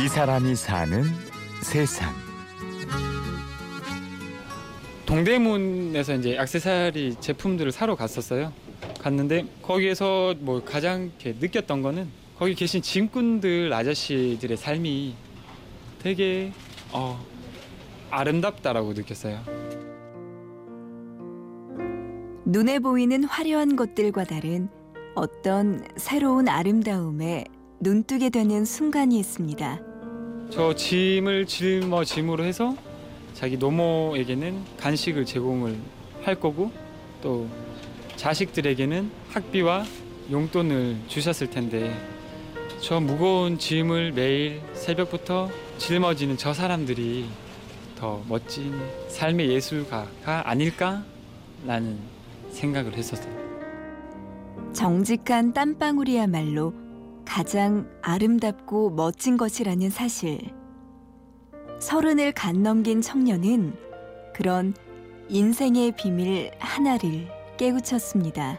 이 사람이 사는 세상. 동대문에서 이제 액세서리 제품들을 사러 갔었어요. 갔는데 거기에서 뭐 가장 이렇게 느꼈던 거는 거기 계신 짐꾼들 아저씨들의 삶이 되게 어, 아름답다라고 느꼈어요. 눈에 보이는 화려한 것들과 다른 어떤 새로운 아름다움에 눈뜨게 되는 순간이 있습니다. 저 짐을 짊어짐으로 해서 자기 노모에게는 간식을 제공을 할 거고 또 자식들에게는 학비와 용돈을 주셨을 텐데 저 무거운 짐을 매일 새벽부터 짊어지는 저 사람들이 더 멋진 삶의 예술가가 아닐까라는 생각을 했었어요. 정직한 땀방울이야말로 가장 아름답고 멋진 것이라는 사실. 서른을 간 넘긴 청년은 그런 인생의 비밀 하나를 깨우쳤습니다.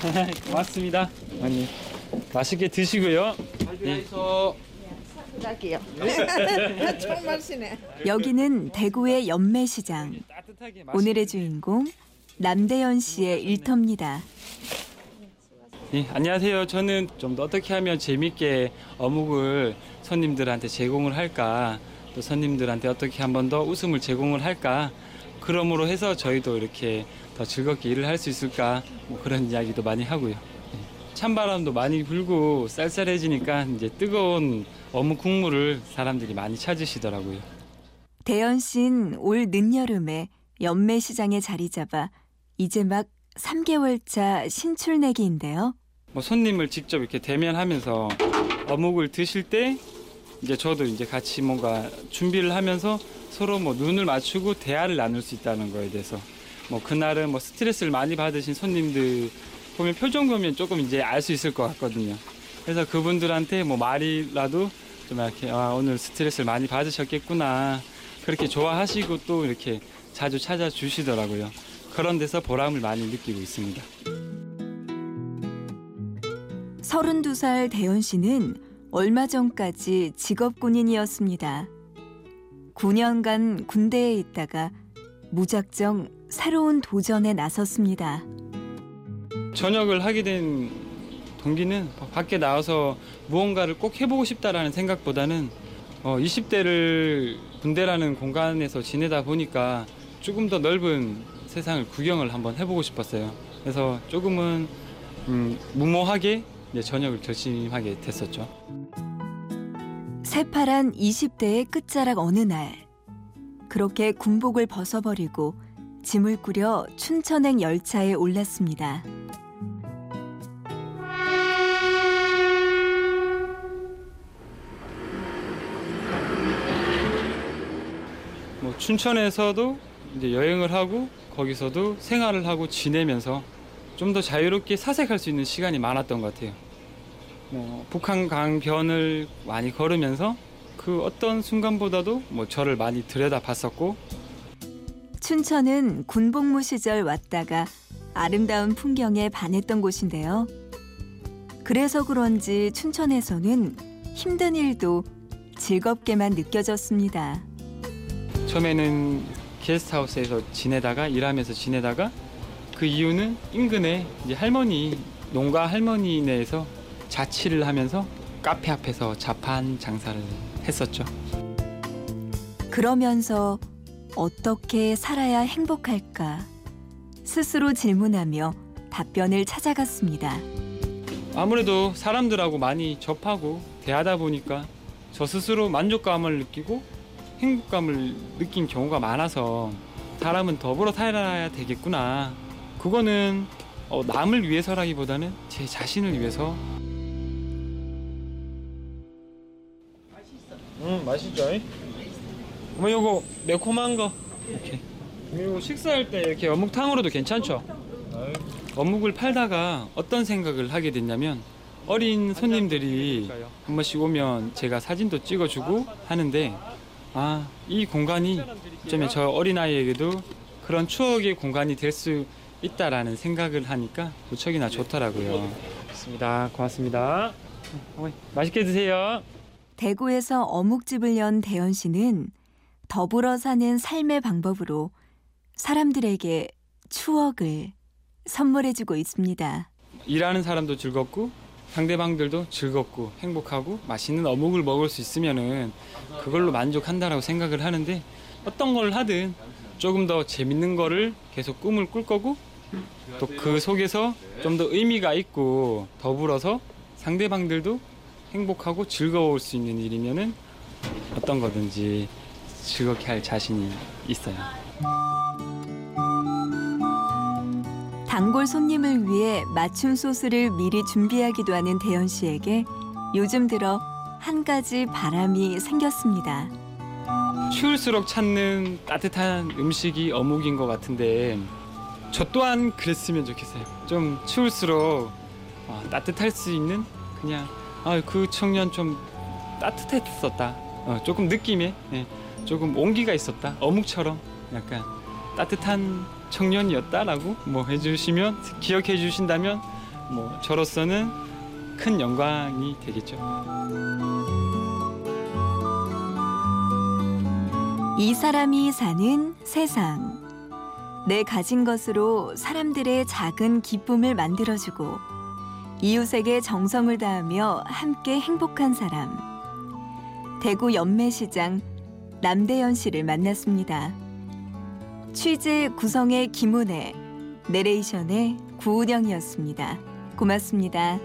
고맙습니다. 아니 맛있게 드시고요. 네. 갈게요. 정말 시네. 여기는 대구의 연매시장. 오늘의 주인공 남대현 씨의 일터입니다. 네, 안녕하세요. 저는 좀 더 어떻게 하면 재밌게 어묵을 손님들한테 제공을 할까, 또 손님들한테 어떻게 한 번 더 웃음을 제공을 할까, 그러므로 해서 저희도 이렇게 더 즐겁게 일을 할 수 있을까, 뭐 그런 이야기도 많이 하고요. 네. 찬바람도 많이 불고 쌀쌀해지니까 이제 뜨거운 어묵 국물을 사람들이 많이 찾으시더라고요. 대현 씨는 올 늦여름에 연매시장에 자리 잡아 이제 막 3개월차 신출내기인데요. 뭐 손님을 직접 이렇게 대면하면서 어묵을 드실 때 이제 저도 이제 같이 뭔가 준비를 하면서 서로 뭐 눈을 맞추고 대화를 나눌 수 있다는 거에 대해서 뭐 그날은 뭐 스트레스를 많이 받으신 손님들 보면 표정 보면 조금 이제 알 수 있을 것 같거든요. 그래서 그분들한테 뭐 말이라도 좀 이렇게 아, 오늘 스트레스를 많이 받으셨겠구나 그렇게 좋아하시고 또 이렇게 자주 찾아주시더라고요. 그런 데서 보람을 많이 느끼고 있습니다. 32살 대현 씨는 얼마 전까지 직업 군인이었습니다. 9년간 군대에 있다가 무작정 새로운 도전에 나섰습니다. 전역을 하게 된 동기는 밖에 나와서 무언가를 꼭 해보고 싶다라는 생각보다는 어, 20대를 군대라는 공간에서 지내다 보니까 조금 더 넓은 세상을 구경을 한번 해보고 싶었어요. 그래서 조금은 음, 무모하게 이제 전역을 결심하게 됐었죠. 새파란 20대의 끝자락 어느 날 그렇게 군복을 벗어버리고 짐을 꾸려 춘천행 열차에 올랐습니다. 뭐 춘천에서도 이제 여행을 하고 거기서도 생활을 하고 지내면서 좀 더 자유롭게 사색할 수 있는 시간이 많았던 것 같아요. 뭐 북한 강변을 많이 걸으면서 그 어떤 순간보다도 뭐 저를 많이 들여다봤었고 춘천은 군복무 시절 왔다가 아름다운 풍경에 반했던 곳인데요. 그래서 그런지 춘천에서는 힘든 일도 즐겁게만 느껴졌습니다. 처음에는 게스트하우스에서 지내다가 일하면서 지내다가 그 이유는 인근에 이제 할머니 농가 할머니네에서 자취를 하면서 카페 앞에서 자판 장사를 했었죠. 그러면서 어떻게 살아야 행복할까 스스로 질문하며 답변을 찾아갔습니다. 아무래도 사람들하고 많이 접하고 대하다 보니까 저 스스로 만족감을 느끼고 행복감을 느낀 경우가 많아서 사람은 더불어 살아야 되겠구나. 그거는 어, 남을 위해서라기보다는 제 자신을 위해서. 음 맛있죠? 어머 요거 매콤한 거. 이렇게. 그리고 식사할 때 이렇게 어묵탕으로도 괜찮죠? 어묵을 팔다가 어떤 생각을 하게 됐냐면 어린 손님들이 한 번씩 오면 제가 사진도 찍어주고 하는데 아 이 공간이 어쩌면 저 어린아이에게도 그런 추억의 공간이 될 수 있다라는 생각을 하니까 무척이나 좋더라고요. 알겠습니다. 고맙습니다. 어머니 맛있게 드세요. 대구에서 어묵집을 연 대현 씨는 더불어 사는 삶의 방법으로 사람들에게 추억을 선물해주고 있습니다. 일하는 사람도 즐겁고 상대방들도 즐겁고 행복하고 맛있는 어묵을 먹을 수 있으면은 그걸로 만족한다라고 생각을 하는데 어떤 걸 하든 조금 더 재밌는 거를 계속 꿈을 꿀 거고 또 그 속에서 좀 더 의미가 있고 더불어서 상대방들도 행복하고 즐거울 수 있는 일이면은 어떤 거든지 즐겁게 할 자신이 있어요. 단골 손님을 위해 맞춤 소스를 미리 준비하기도 하는 대현 씨에게 요즘 들어 한 가지 바람이 생겼습니다. 추울수록 찾는 따뜻한 음식이 어묵인 것 같은데 저 또한 그랬으면 좋겠어요. 좀 추울수록 어, 따뜻할 수 있는 그냥 아, 그 청년 좀 따뜻했었다. 어, 조금 느낌에 예, 조금 온기가 있었다. 어묵처럼 약간 따뜻한 청년이었다라고 뭐 해주시면 기억해 주신다면 뭐 저로서는 큰 영광이 되겠죠. 이 사람이 사는 세상. 내 가진 것으로 사람들의 작은 기쁨을 만들어주고 이웃에게 정성을 다하며 함께 행복한 사람. 대구 연매시장 남대현 씨를 만났습니다. 취재 구성의 김은혜, 내레이션의 구은영이었습니다. 고맙습니다.